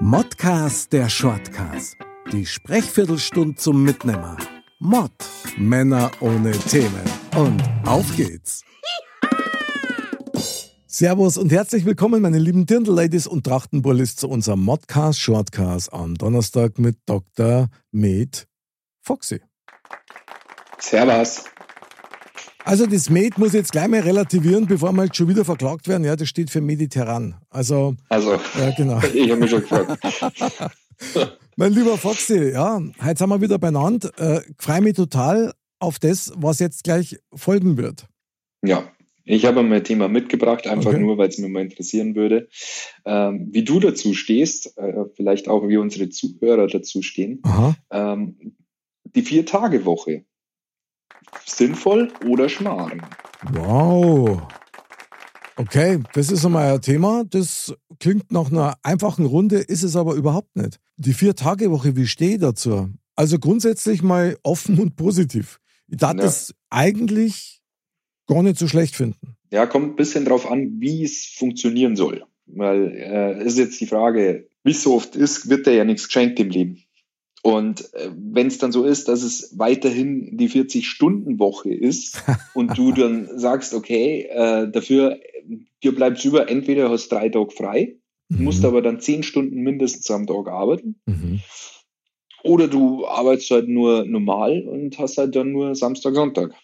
Modcast der Shortcast. Die Sprechviertelstunde zum Mitnehmer. Mod. Männer ohne Themen. Und auf geht's. Servus und herzlich willkommen, meine lieben Dirndl-Ladies und Trachtenbullis zu unserem Modcast Shortcast am Donnerstag mit Dr. Med Foxy. Servus. Also das Med muss ich jetzt gleich mal relativieren, bevor wir jetzt schon wieder verklagt werden. Ja, das steht für mediterran. Also, Also, ja genau. ich habe mich schon gefragt. mein lieber Foxy, ja, heute sind wir wieder beieinander. Äh, freue mich total auf das, was jetzt gleich folgen wird. Ja, ich habe mal ein Thema mitgebracht, einfach Okay. nur, weil es mich mal interessieren würde, ähm, wie du dazu stehst, äh, vielleicht auch wie unsere Zuhörer dazu stehen. Ähm, die Vier-Tage-Woche. Sinnvoll oder Schmarrn? Wow. Okay, das ist einmal ein Thema. Das klingt nach einer einfachen Runde, ist es aber überhaupt nicht. Die Vier-Tage-Woche, wie stehe ich dazu? Also grundsätzlich mal offen und positiv. Ich darf Ja. das eigentlich gar nicht so schlecht finden. Ja, kommt ein bisschen drauf an, wie es funktionieren soll. Weil äh, ist jetzt die Frage, wie so oft ist, wird dir ja nichts geschenkt im Leben. Und äh, wenn es dann so ist, dass es weiterhin die 40-Stunden-Woche ist und du dann sagst, okay, äh, dafür, dir bleibt über, entweder hast drei Tage frei, musst aber dann zehn Stunden mindestens am Tag arbeiten, Mhm. oder du arbeitest halt nur normal und hast halt dann nur Samstag, Sonntag.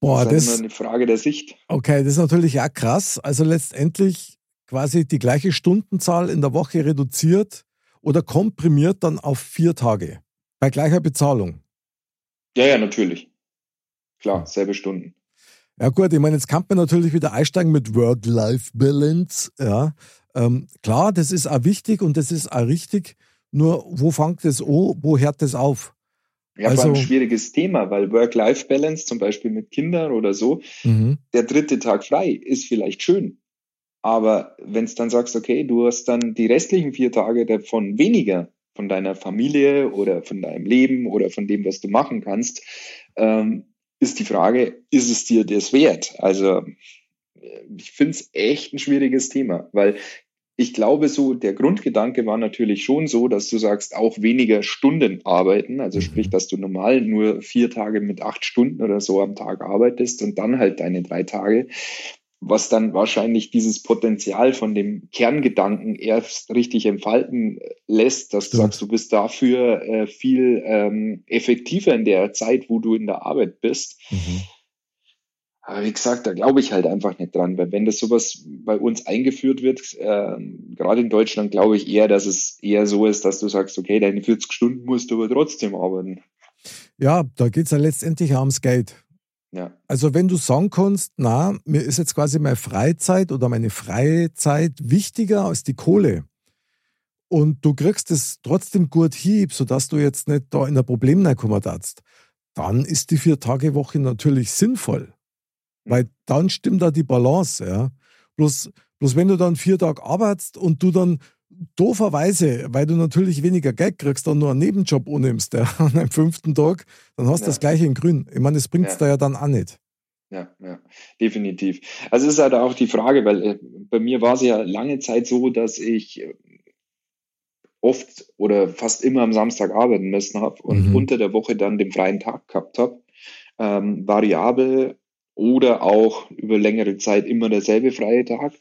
Boah, das ist das, halt eine Frage der Sicht. okay, das ist natürlich auch krass. Also letztendlich quasi die gleiche Stundenzahl in der Woche reduziert oder komprimiert dann auf vier Tage. Bei gleicher Bezahlung. Ja, ja, natürlich. Klar, selbe Stunden. Ja gut, ich meine, jetzt kann man natürlich wieder einsteigen mit Work-Life-Balance. Ja, ähm, klar, das ist auch wichtig und das ist auch richtig. Nur wo fängt das an, wo hört das auf? Ja, Also- allem ein schwieriges Thema, weil Work-Life-Balance, zum Beispiel mit Kindern oder so, Mhm. der dritte Tag frei ist vielleicht schön. Aber wenn es dann sagst, okay, du hast dann die restlichen vier Tage davon weniger von deiner Familie oder von deinem Leben oder von dem, was du machen kannst, ähm, ist die Frage, ist es dir das wert? Also äh, ich finde es echt ein schwieriges Thema, weil ich glaube, so der Grundgedanke war natürlich schon so, dass du sagst, auch weniger Stunden arbeiten, also Mhm. sprich, dass du normal nur vier Tage mit acht Stunden oder so am Tag arbeitest und dann halt deine drei Tage, was dann wahrscheinlich dieses Potenzial von dem Kerngedanken erst richtig entfalten lässt, dass du sagst, du bist dafür äh, viel ähm, effektiver in der Zeit, wo du in der Arbeit bist. Mhm. Aber wie gesagt, da glaube ich halt einfach nicht dran, weil wenn das sowas bei uns eingeführt wird, ähm, gerade in Deutschland, glaube ich eher, dass es eher so ist, dass du sagst, okay, deine 40 Stunden musst du aber trotzdem arbeiten. Ja, da geht es ja letztendlich auch ums Geld. Ja, Also wenn du sagen kannst, na, mir ist jetzt quasi meine Freizeit oder meine freie Zeit wichtiger als die Kohle und du kriegst es trotzdem gut hieb, sodass du jetzt nicht da in ein Problem reinkommen darfst, dann ist die Vier-Tage-Woche natürlich sinnvoll. Weil dann stimmt da die Balance, ja. Bloß, bloß wenn du dann vier Tage arbeitest und du dann dooferweise, weil du natürlich weniger Geld kriegst, dann nur einen Nebenjob annimmst, ja, an einem fünften Tag, dann hast du Ja. das gleiche in grün. Ich meine, das bringt es Ja. da ja dann auch nicht. ja, ja, definitiv. Also es ist halt auch die Frage, weil äh, bei mir war es ja lange Zeit so, dass ich äh, oft oder fast immer am Samstag arbeiten müssen habe und Mhm. unter der Woche dann den freien Tag gehabt habe. Ähm, variabel oder auch über längere Zeit immer derselbe freie Tag,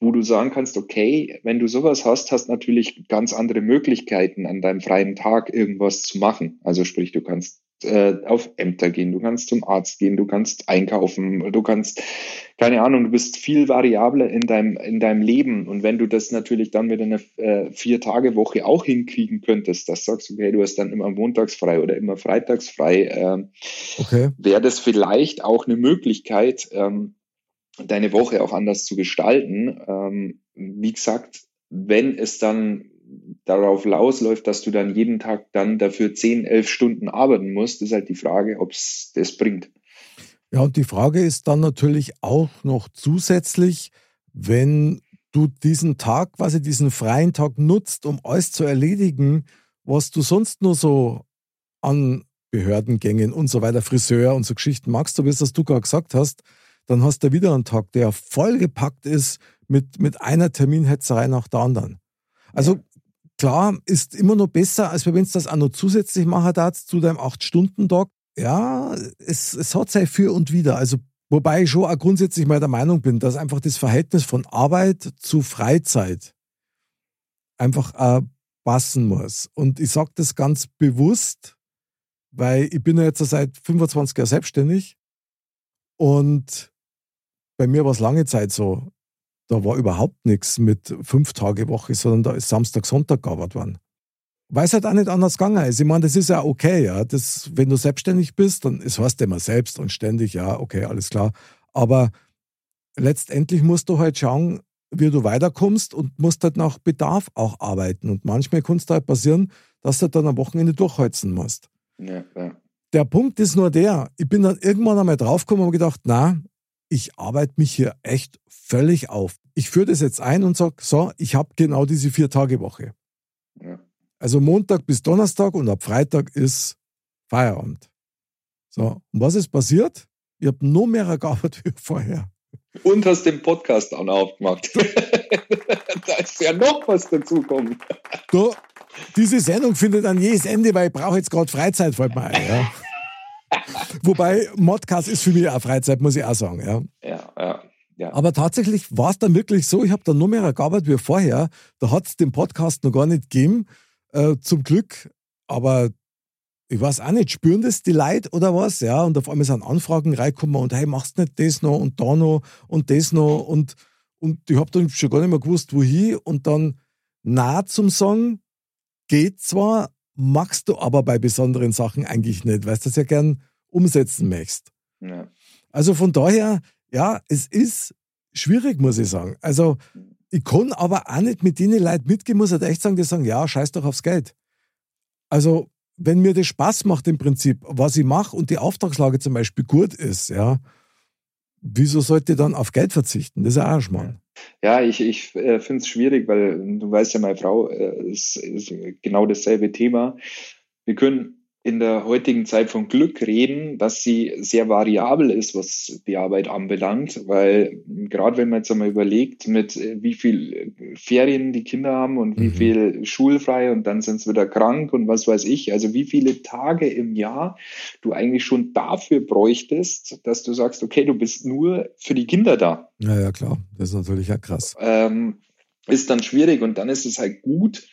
wo du sagen kannst, okay, wenn du sowas hast, hast natürlich ganz andere Möglichkeiten an deinem freien Tag irgendwas zu machen. Also sprich, du kannst äh, auf Ämter gehen, du kannst zum Arzt gehen, du kannst einkaufen, du kannst, keine Ahnung, du bist viel variabler in deinem, in deinem Leben. Und wenn du das natürlich dann mit einer äh, Vier-Tage-Woche auch hinkriegen könntest, dass du sagst, okay, du hast dann immer montags frei oder immer freitags frei, ähm, Okay. wäre das vielleicht auch eine Möglichkeit, ähm, deine Woche auch anders zu gestalten. Ähm, wie gesagt, wenn es dann darauf ausläuft, dass du dann jeden Tag dann dafür 10, 11 Stunden arbeiten musst, ist halt die Frage, ob es das bringt. Ja, und die Frage ist dann natürlich auch noch zusätzlich, wenn du diesen Tag, quasi diesen freien Tag nutzt, um alles zu erledigen, was du sonst nur so an Behördengängen und so weiter, Friseur und so Geschichten magst, so wie es das du gerade gesagt hast, dann hast du wieder einen Tag, der vollgepackt ist mit, mit einer Terminhetzerei nach der anderen. Also klar, ist immer noch besser, als wenn es das auch noch zusätzlich machen darfst zu deinem 8-Stunden-Tag. Ja, es, es hat sein Für und Wider. Also Wobei ich schon auch grundsätzlich mal der Meinung bin, dass einfach das Verhältnis von Arbeit zu Freizeit einfach äh, passen muss. Und ich sage das ganz bewusst, weil ich bin ja jetzt seit 25 Jahren selbstständig und bei mir war es lange Zeit so, da war überhaupt nichts mit fünf Tage Woche, sondern da ist Samstag, Sonntag gearbeitet worden. Weil es halt auch nicht anders gegangen ist. Ich meine, das ist ja okay, ja. Das, wenn du selbstständig bist, dann ist heißt immer selbst und ständig, ja, okay, alles klar. Aber letztendlich musst du halt schauen, wie du weiterkommst und musst halt nach Bedarf auch arbeiten. Und manchmal kann es halt passieren, dass du dann am Wochenende durchheizen musst. Ja, ja. Der Punkt ist nur der, ich bin dann irgendwann einmal draufgekommen und gedacht, na, ich arbeite mich hier echt völlig auf. Ich führe das jetzt ein und sage, so, ich habe genau diese vier Tage Woche. Ja. Also Montag bis Donnerstag und ab Freitag ist Feierabend. So, und was ist passiert? Ich habe noch mehr gearbeitet wie vorher. Und hast den Podcast auch noch aufgemacht. da ist ja noch was dazukommen. Du, diese Sendung findet an jedes Ende, weil ich brauche jetzt gerade Freizeit, fällt mir ein. Ja. Wobei Modcast ist für mich auch Freizeit, muss ich auch sagen. Ja, ja. ja. Ja. Aber tatsächlich war es dann wirklich so, ich habe dann noch mehr gearbeitet wie vorher. Da hat es den Podcast noch gar nicht gegeben äh, zum Glück. Aber ich weiß auch nicht, spüren das die Leute oder was? Ja, und auf einmal sind Anfragen reingekommen und hey, machst du nicht das noch und da noch und das noch und, und ich habe dann schon gar nicht mehr gewusst, wohin und dann nah zum Song geht zwar, magst du aber bei besonderen Sachen eigentlich nicht, weil du das ja gern umsetzen möchtest. Ja. Also von daher, ja, es ist schwierig, muss ich sagen. Also ich kann aber auch nicht mit denen Leuten mitgehen, muss halt echt sagen, die sagen, ja, scheiß doch aufs Geld. Also, wenn mir das Spaß macht im Prinzip, was ich mache und die Auftragslage zum Beispiel gut ist, ja, wieso sollte ich dann auf Geld verzichten? Das ist ja auch ein Schmarrn. Ja, ich, ich äh, finde es schwierig, weil du weißt ja, meine Frau äh, ist, ist genau dasselbe Thema. Wir können in der heutigen Zeit von Glück reden, dass sie sehr variabel ist, was die Arbeit anbelangt, weil gerade wenn man jetzt einmal überlegt, mit äh, wie viel Ferien die Kinder haben und wie mhm. viel schulfrei und dann sind sie wieder krank und was weiß ich, also wie viele Tage im Jahr du eigentlich schon dafür bräuchtest, dass du sagst, okay, du bist nur für die Kinder da. Ja, ja, klar, das ist natürlich ja krass. Ähm, ist dann schwierig und dann ist es halt gut,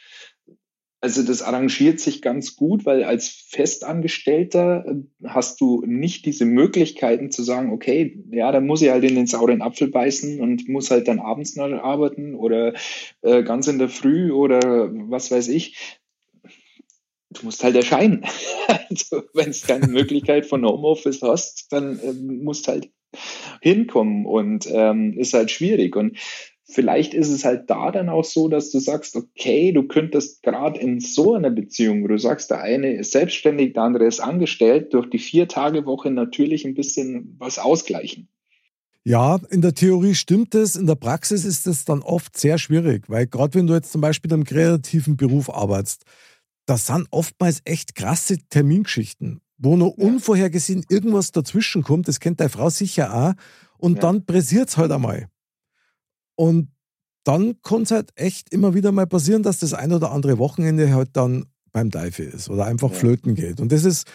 also das arrangiert sich ganz gut, weil als Festangestellter äh, hast du nicht diese Möglichkeiten zu sagen, okay, ja, dann muss ich halt in den sauren Apfel beißen und muss halt dann abends noch arbeiten oder äh, ganz in der Früh oder was weiß ich. Du musst halt erscheinen. also, Wenn es keine Möglichkeit von Homeoffice hast, dann äh, musst halt hinkommen und ähm, ist halt schwierig. Und vielleicht ist es halt da dann auch so, dass du sagst, okay, du könntest gerade in so einer Beziehung, wo du sagst, der eine ist selbstständig, der andere ist angestellt, durch die Vier-Tage-Woche natürlich ein bisschen was ausgleichen. Ja, in der Theorie stimmt es, in der Praxis ist es dann oft sehr schwierig, weil gerade wenn du jetzt zum Beispiel in einem kreativen Beruf arbeitest, das sind oftmals echt krasse Termingeschichten, wo nur ja. unvorhergesehen irgendwas dazwischen kommt, das kennt deine Frau sicher auch, und ja. dann pressiert es halt einmal. Und dann kann es halt echt immer wieder mal passieren, dass das ein oder andere Wochenende halt dann beim Teufel ist oder einfach ja. flöten geht. Und das ist,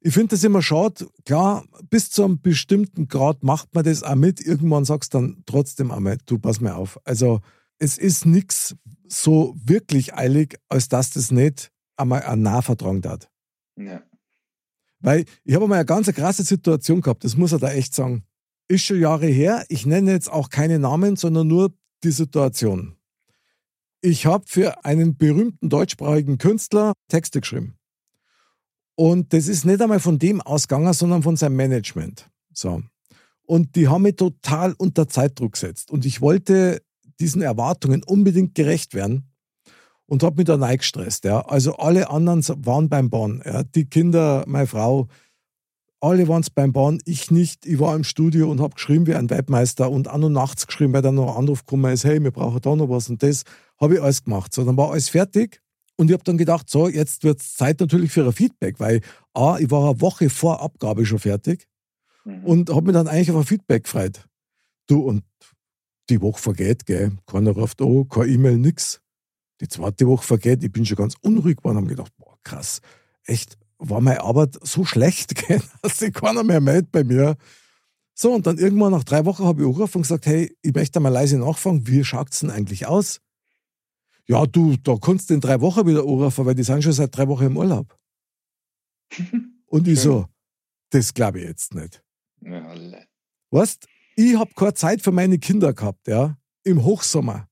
ich finde das immer schade. Klar, bis zu einem bestimmten Grad macht man das auch mit. Irgendwann sagst du dann trotzdem einmal, du pass mir auf. Also es ist nichts so wirklich eilig, als dass das nicht einmal ein Nahvertragen hat. Ja. Weil ich habe mal eine ganz krasse Situation gehabt, das muss er da echt sagen ist schon Jahre her. Ich nenne jetzt auch keine Namen, sondern nur die Situation. Ich habe für einen berühmten deutschsprachigen Künstler Texte geschrieben. Und das ist nicht einmal von dem ausgegangen, sondern von seinem Management. So. Und die haben mich total unter Zeitdruck gesetzt. Und ich wollte diesen Erwartungen unbedingt gerecht werden und habe mich da reingestresst. Ja. Also alle anderen waren beim Bahn. Ja. Die Kinder, meine Frau, alle waren es beim Bahn, ich nicht. Ich war im Studio und habe geschrieben wie ein Webmeister und auch noch nachts geschrieben, weil dann noch ein Anruf gekommen ist, hey, wir brauchen da noch was und das. Habe ich alles gemacht. So, dann war alles fertig und ich habe dann gedacht, so, jetzt wird es Zeit natürlich für ein Feedback, weil A, ich war eine Woche vor Abgabe schon fertig mhm. und habe mich dann eigentlich auf ein Feedback gefreut. Du, und die Woche vergeht, gell, keiner ruft an, kein E-Mail, nix. Die zweite Woche vergeht, ich bin schon ganz unruhig geworden und habe gedacht, boah, krass, echt, war meine Arbeit so schlecht, dass sich keiner mehr meldet bei mir. So, und dann irgendwann nach drei Wochen habe ich angerufen und gesagt, hey, ich möchte mal leise nachfragen, wie schaut es denn eigentlich aus? Ja, du, da kannst du in drei Wochen wieder anrufen, weil die sind schon seit drei Wochen im Urlaub. und ich so, das glaube ich jetzt nicht. Ja. Weißt, ich habe keine Zeit für meine Kinder gehabt, ja, im Hochsommer,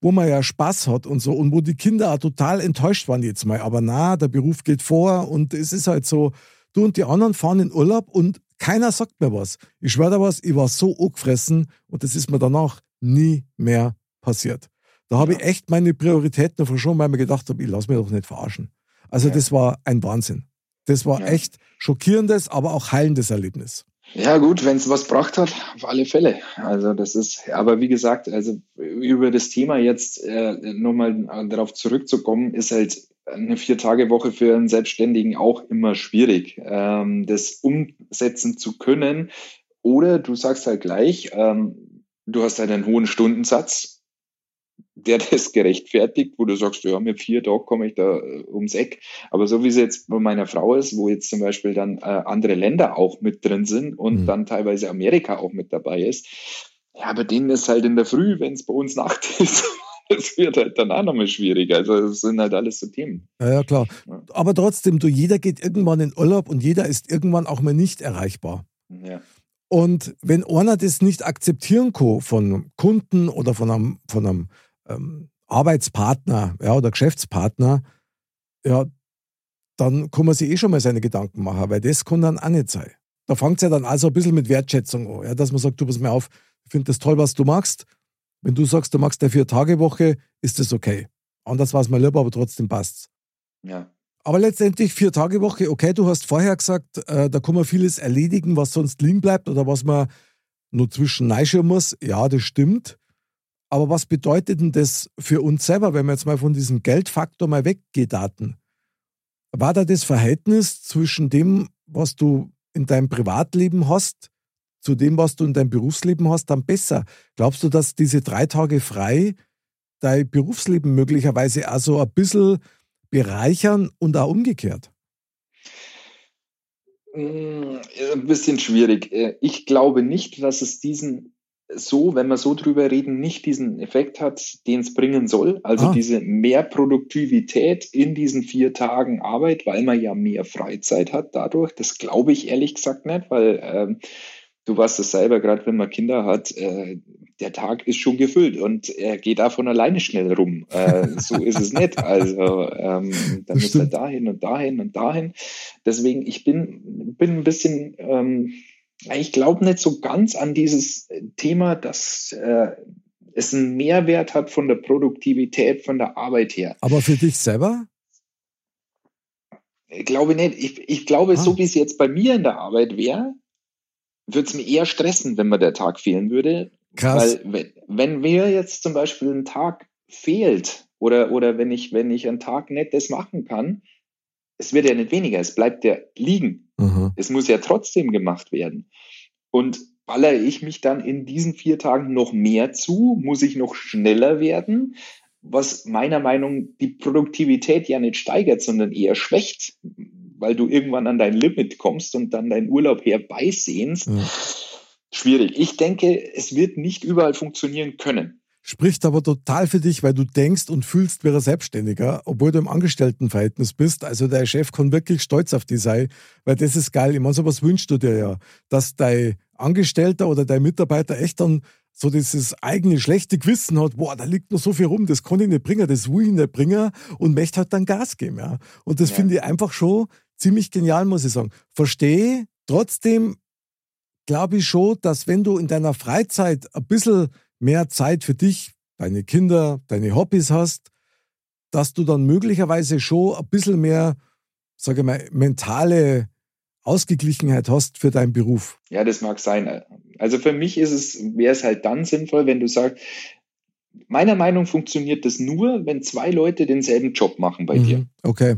wo man ja Spaß hat und so und wo die Kinder auch total enttäuscht waren jetzt mal. Aber na, der Beruf geht vor und es ist halt so, du und die anderen fahren in Urlaub und keiner sagt mir was. Ich schwöre dir was, ich war so angefressen und das ist mir danach nie mehr passiert. Da habe ich echt meine Prioritäten verschoben, weil ich mir gedacht habe, ich lasse mich doch nicht verarschen. Also ja. das war ein Wahnsinn. Das war ja. echt schockierendes, aber auch heilendes Erlebnis. Ja, gut, wenn es was gebracht hat, auf alle Fälle. Also das ist, aber wie gesagt, also über das Thema jetzt äh, nochmal darauf zurückzukommen, ist halt eine Vier-Tage-Woche für einen Selbstständigen auch immer schwierig, ähm, das umsetzen zu können. Oder du sagst halt gleich, ähm, du hast halt einen hohen Stundensatz der das gerechtfertigt, wo du sagst, ja, mit vier Tagen komme ich da äh, ums Eck. Aber so wie es jetzt bei meiner Frau ist, wo jetzt zum Beispiel dann äh, andere Länder auch mit drin sind und mhm. dann teilweise Amerika auch mit dabei ist, ja, bei denen ist halt in der Früh, wenn es bei uns Nacht ist, es wird halt dann auch nochmal schwieriger. Also es sind halt alles so Themen. Ja, ja, klar. Aber trotzdem, du, jeder geht irgendwann in Urlaub und jeder ist irgendwann auch mal nicht erreichbar. Ja. Und wenn einer das nicht akzeptieren kann von Kunden oder von einem, von einem ähm, Arbeitspartner ja, oder Geschäftspartner, ja, dann kann man sich eh schon mal seine Gedanken machen, weil das kann dann auch nicht sein. Da fängt es ja dann also ein bisschen mit Wertschätzung an, ja, dass man sagt, du pass mir auf, ich finde das toll, was du machst. Wenn du sagst, du machst eine Vier-Tage-Woche, ist das okay. Anders war es mir lieber, aber trotzdem passt's. Ja. Aber letztendlich vier Tage Woche, okay, du hast vorher gesagt, äh, da kann man vieles erledigen, was sonst liegen bleibt oder was man nur zwischen muss. Ja, das stimmt. Aber was bedeutet denn das für uns selber, wenn wir jetzt mal von diesem Geldfaktor mal weggeht, Daten? War da das Verhältnis zwischen dem, was du in deinem Privatleben hast, zu dem, was du in deinem Berufsleben hast, dann besser? Glaubst du, dass diese drei Tage frei dein Berufsleben möglicherweise also ein bisschen bereichern und auch umgekehrt? Hm, ein bisschen schwierig. Ich glaube nicht, dass es diesen so, wenn wir so drüber reden, nicht diesen Effekt hat, den es bringen soll. Also ah. diese Mehrproduktivität in diesen vier Tagen Arbeit, weil man ja mehr Freizeit hat dadurch. Das glaube ich ehrlich gesagt nicht, weil ähm, du weißt es selber, gerade wenn man Kinder hat, äh, der Tag ist schon gefüllt und er geht da von alleine schnell rum. Äh, so ist es nicht. Also ähm, dann muss er dahin und dahin und dahin. Deswegen, ich bin, bin ein bisschen ähm, ich glaube nicht so ganz an dieses Thema, dass äh, es einen Mehrwert hat von der Produktivität, von der Arbeit her. Aber für dich selber? Ich glaube nicht. Ich, ich glaube, ah. so wie es jetzt bei mir in der Arbeit wäre, würde es mir eher stressen, wenn mir der Tag fehlen würde. Krass. Weil wenn, wenn mir jetzt zum Beispiel ein Tag fehlt oder, oder wenn ich, wenn ich einen Tag nicht das machen kann, es wird ja nicht weniger, es bleibt ja liegen. Mhm. Es muss ja trotzdem gemacht werden. Und ballere ich mich dann in diesen vier Tagen noch mehr zu? Muss ich noch schneller werden? Was meiner Meinung nach die Produktivität ja nicht steigert, sondern eher schwächt, weil du irgendwann an dein Limit kommst und dann deinen Urlaub herbeisehnst. Mhm. Schwierig. Ich denke, es wird nicht überall funktionieren können spricht aber total für dich, weil du denkst und fühlst ein Selbstständiger, obwohl du im Angestelltenverhältnis bist. Also dein Chef kann wirklich stolz auf dich sein, weil das ist geil. Ich meine, sowas wünschst du dir ja, dass dein Angestellter oder dein Mitarbeiter echt dann so dieses eigene schlechte Gewissen hat, boah, da liegt noch so viel rum, das kann ich nicht bringen, das will ich nicht bringen und möchte halt dann Gas geben. Ja. Und das ja. finde ich einfach schon ziemlich genial, muss ich sagen. Verstehe, trotzdem glaube ich schon, dass wenn du in deiner Freizeit ein bisschen mehr Zeit für dich, deine Kinder, deine Hobbys hast, dass du dann möglicherweise schon ein bisschen mehr, sage ich mal, mentale Ausgeglichenheit hast für deinen Beruf. Ja, das mag sein. Also für mich ist es, wäre es halt dann sinnvoll, wenn du sagst, meiner Meinung funktioniert das nur, wenn zwei Leute denselben Job machen bei mhm, dir. Okay.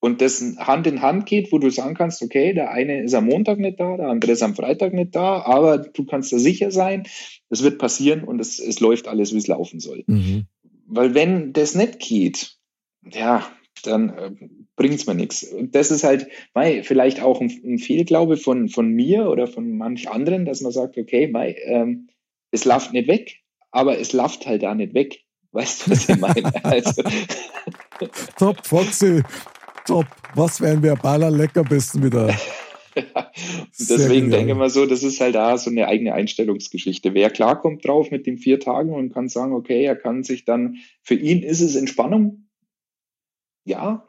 Und das Hand in Hand geht, wo du sagen kannst, okay, der eine ist am Montag nicht da, der andere ist am Freitag nicht da, aber du kannst da sicher sein, es wird passieren und es, es läuft alles, wie es laufen soll. Mhm. Weil wenn das nicht geht, ja, dann äh, bringt es mir nichts. Und das ist halt mei, vielleicht auch ein, ein, Fehlglaube von, von mir oder von manch anderen, dass man sagt, okay, mei, ähm, es läuft nicht weg, aber es läuft halt auch nicht weg. Weißt du, was ich meine? Also. Top, Foxy. Top. Was wären wir Baller Leckerbissen wieder? ja, deswegen denke ich mal so, das ist halt da so eine eigene Einstellungsgeschichte. Wer klarkommt drauf mit den vier Tagen und kann sagen, okay, er kann sich dann, für ihn ist es Entspannung. Ja.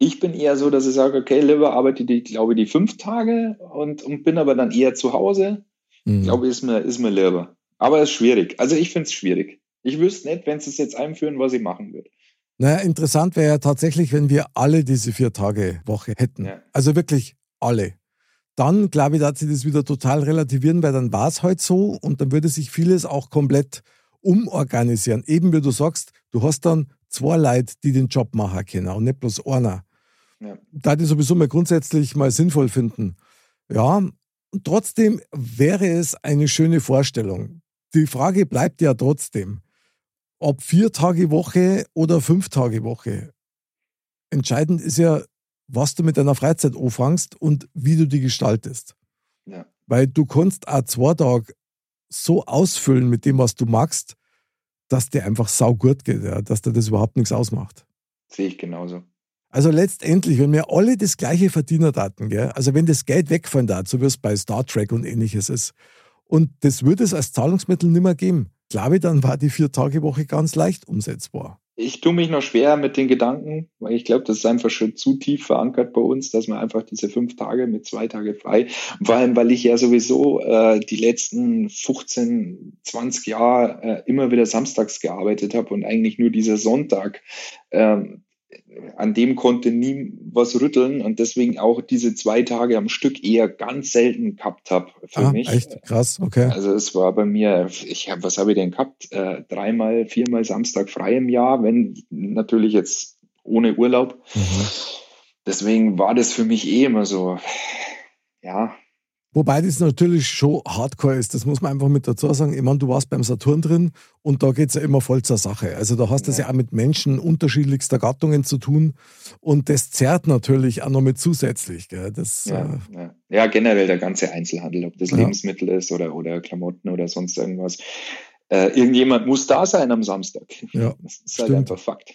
Ich bin eher so, dass ich sage, okay, lieber arbeite ich, glaube ich, die fünf Tage und, und bin aber dann eher zu Hause. Mhm. Glaube ist mir, ist mir lieber. Aber es ist schwierig. Also ich finde es schwierig. Ich wüsste nicht, wenn sie es jetzt einführen, was ich machen würde. Naja, interessant wäre ja tatsächlich, wenn wir alle diese vier Tage Woche hätten. Ja. Also wirklich alle. Dann, glaube ich, dass sie das wieder total relativieren, weil dann war es halt so und dann würde sich vieles auch komplett umorganisieren. Eben wie du sagst, du hast dann zwei Leute, die den Job machen können und nicht bloß einer. Ja. Da die sowieso mal grundsätzlich mal sinnvoll finden. Ja, und trotzdem wäre es eine schöne Vorstellung. Die Frage bleibt ja trotzdem, ob vier Tage Woche oder fünf Tage Woche. Entscheidend ist ja, was du mit deiner Freizeit anfängst und wie du die gestaltest. Ja. Weil du kannst auch zwei Tage so ausfüllen mit dem, was du magst, dass dir einfach saugut geht, ja, dass dir das überhaupt nichts ausmacht. Sehe ich genauso. Also letztendlich, wenn wir alle das gleiche Verdienerdaten, gell, also wenn das Geld wegfallen darf, so wie es bei Star Trek und ähnliches ist, und das würde es als Zahlungsmittel nicht mehr geben, glaube dann war die Vier-Tage-Woche ganz leicht umsetzbar. Ich tue mich noch schwer mit den Gedanken, weil ich glaube, das ist einfach schon zu tief verankert bei uns, dass man einfach diese fünf Tage mit zwei Tage frei, vor allem, weil ich ja sowieso äh, die letzten 15, 20 Jahre äh, immer wieder samstags gearbeitet habe und eigentlich nur dieser Sonntag ähm, an dem konnte nie was rütteln und deswegen auch diese zwei Tage am Stück eher ganz selten gehabt habe für ah, mich. Echt krass, okay. Also es war bei mir, ich habe, was habe ich denn gehabt? Äh, dreimal, viermal Samstag frei im Jahr, wenn natürlich jetzt ohne Urlaub. Mhm. Deswegen war das für mich eh immer so, ja, Wobei das natürlich schon hardcore ist, das muss man einfach mit dazu sagen. Ich meine, du warst beim Saturn drin und da geht es ja immer voll zur Sache. Also da hast du ja. es ja auch mit Menschen unterschiedlichster Gattungen zu tun und das zerrt natürlich auch noch mit zusätzlich. Das, ja, äh, ja. ja, generell der ganze Einzelhandel, ob das Lebensmittel ist oder, oder Klamotten oder sonst irgendwas. Äh, irgendjemand muss da sein am Samstag. Ja, das ist halt einfach Fakt.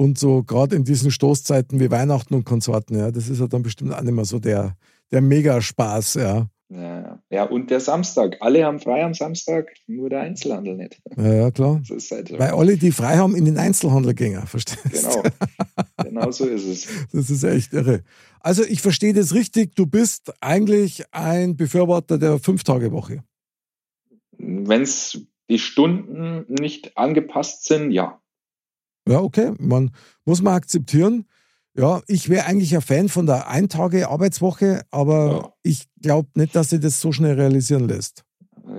Und so gerade in diesen Stoßzeiten wie Weihnachten und Konsorten, ja, das ist ja dann bestimmt auch nicht mehr so der, der Megaspaß, ja. Ja, ja, und der Samstag. Alle haben frei am Samstag, nur der Einzelhandel nicht. Ja, ja klar. Halt. Weil alle, die frei haben, in den Einzelhandel gehen, verstehst du? Genau. genau so ist es. Das ist echt irre. Also, ich verstehe das richtig. Du bist eigentlich ein Befürworter der Fünf-Tage-Woche. Wenn es die Stunden nicht angepasst sind, ja. Ja, okay. Man muss man akzeptieren. Ja, ich wäre eigentlich ein Fan von der Eintage-Arbeitswoche, aber ja. ich glaube nicht, dass sie das so schnell realisieren lässt.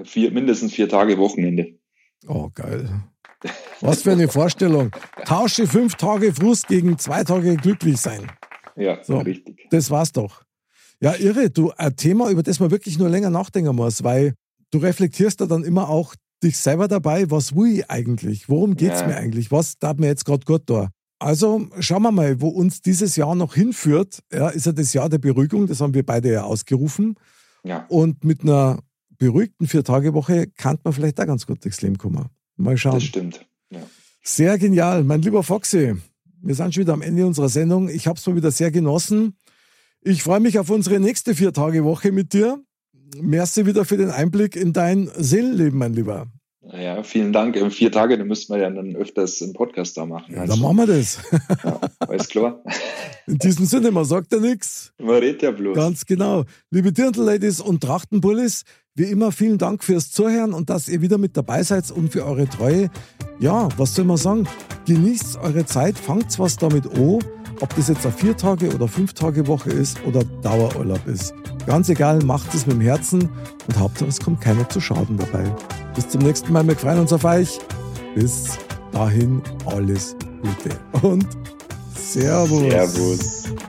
Vier, mindestens vier Tage Wochenende. Oh, geil. Was für eine Vorstellung. Tausche fünf Tage Frust gegen zwei Tage glücklich sein. Ja, so, richtig. Das war's doch. Ja, irre. Du, ein Thema, über das man wirklich nur länger nachdenken muss, weil du reflektierst da dann immer auch dich selber dabei. Was will ich eigentlich? Worum geht's ja. mir eigentlich? Was darf mir jetzt gerade gut da? Also schauen wir mal, wo uns dieses Jahr noch hinführt. Ja, ist ja das Jahr der Beruhigung, das haben wir beide ja ausgerufen. Ja. Und mit einer beruhigten Vier-Tage-Woche kann man vielleicht auch ganz gut durchs Leben kommen. Mal schauen. Das stimmt. Ja. Sehr genial. Mein lieber Foxy, wir sind schon wieder am Ende unserer Sendung. Ich habe es mal wieder sehr genossen. Ich freue mich auf unsere nächste Vier-Tage-Woche mit dir. Merci wieder für den Einblick in dein Seelenleben, mein Lieber. Naja, vielen Dank. In vier Tage, dann müssten wir ja dann öfters einen Podcast da machen. Ja, dann machen wir das. Ja, alles klar. In diesem Sinne, man sagt ja nichts. Man redet ja bloß. Ganz genau. Liebe Dirndl-Ladies und Trachtenbullis, wie immer vielen Dank fürs Zuhören und dass ihr wieder mit dabei seid und für eure Treue. Ja, was soll man sagen? Genießt eure Zeit, fangt was damit an, ob das jetzt eine vier Tage oder fünf Tage Woche ist oder Dauerurlaub ist. Ganz egal, macht es mit dem Herzen und Hauptsache es kommt keiner zu Schaden dabei. Bis zum nächsten Mal, wir freuen uns auf euch. Bis dahin alles Gute und Servus. Servus.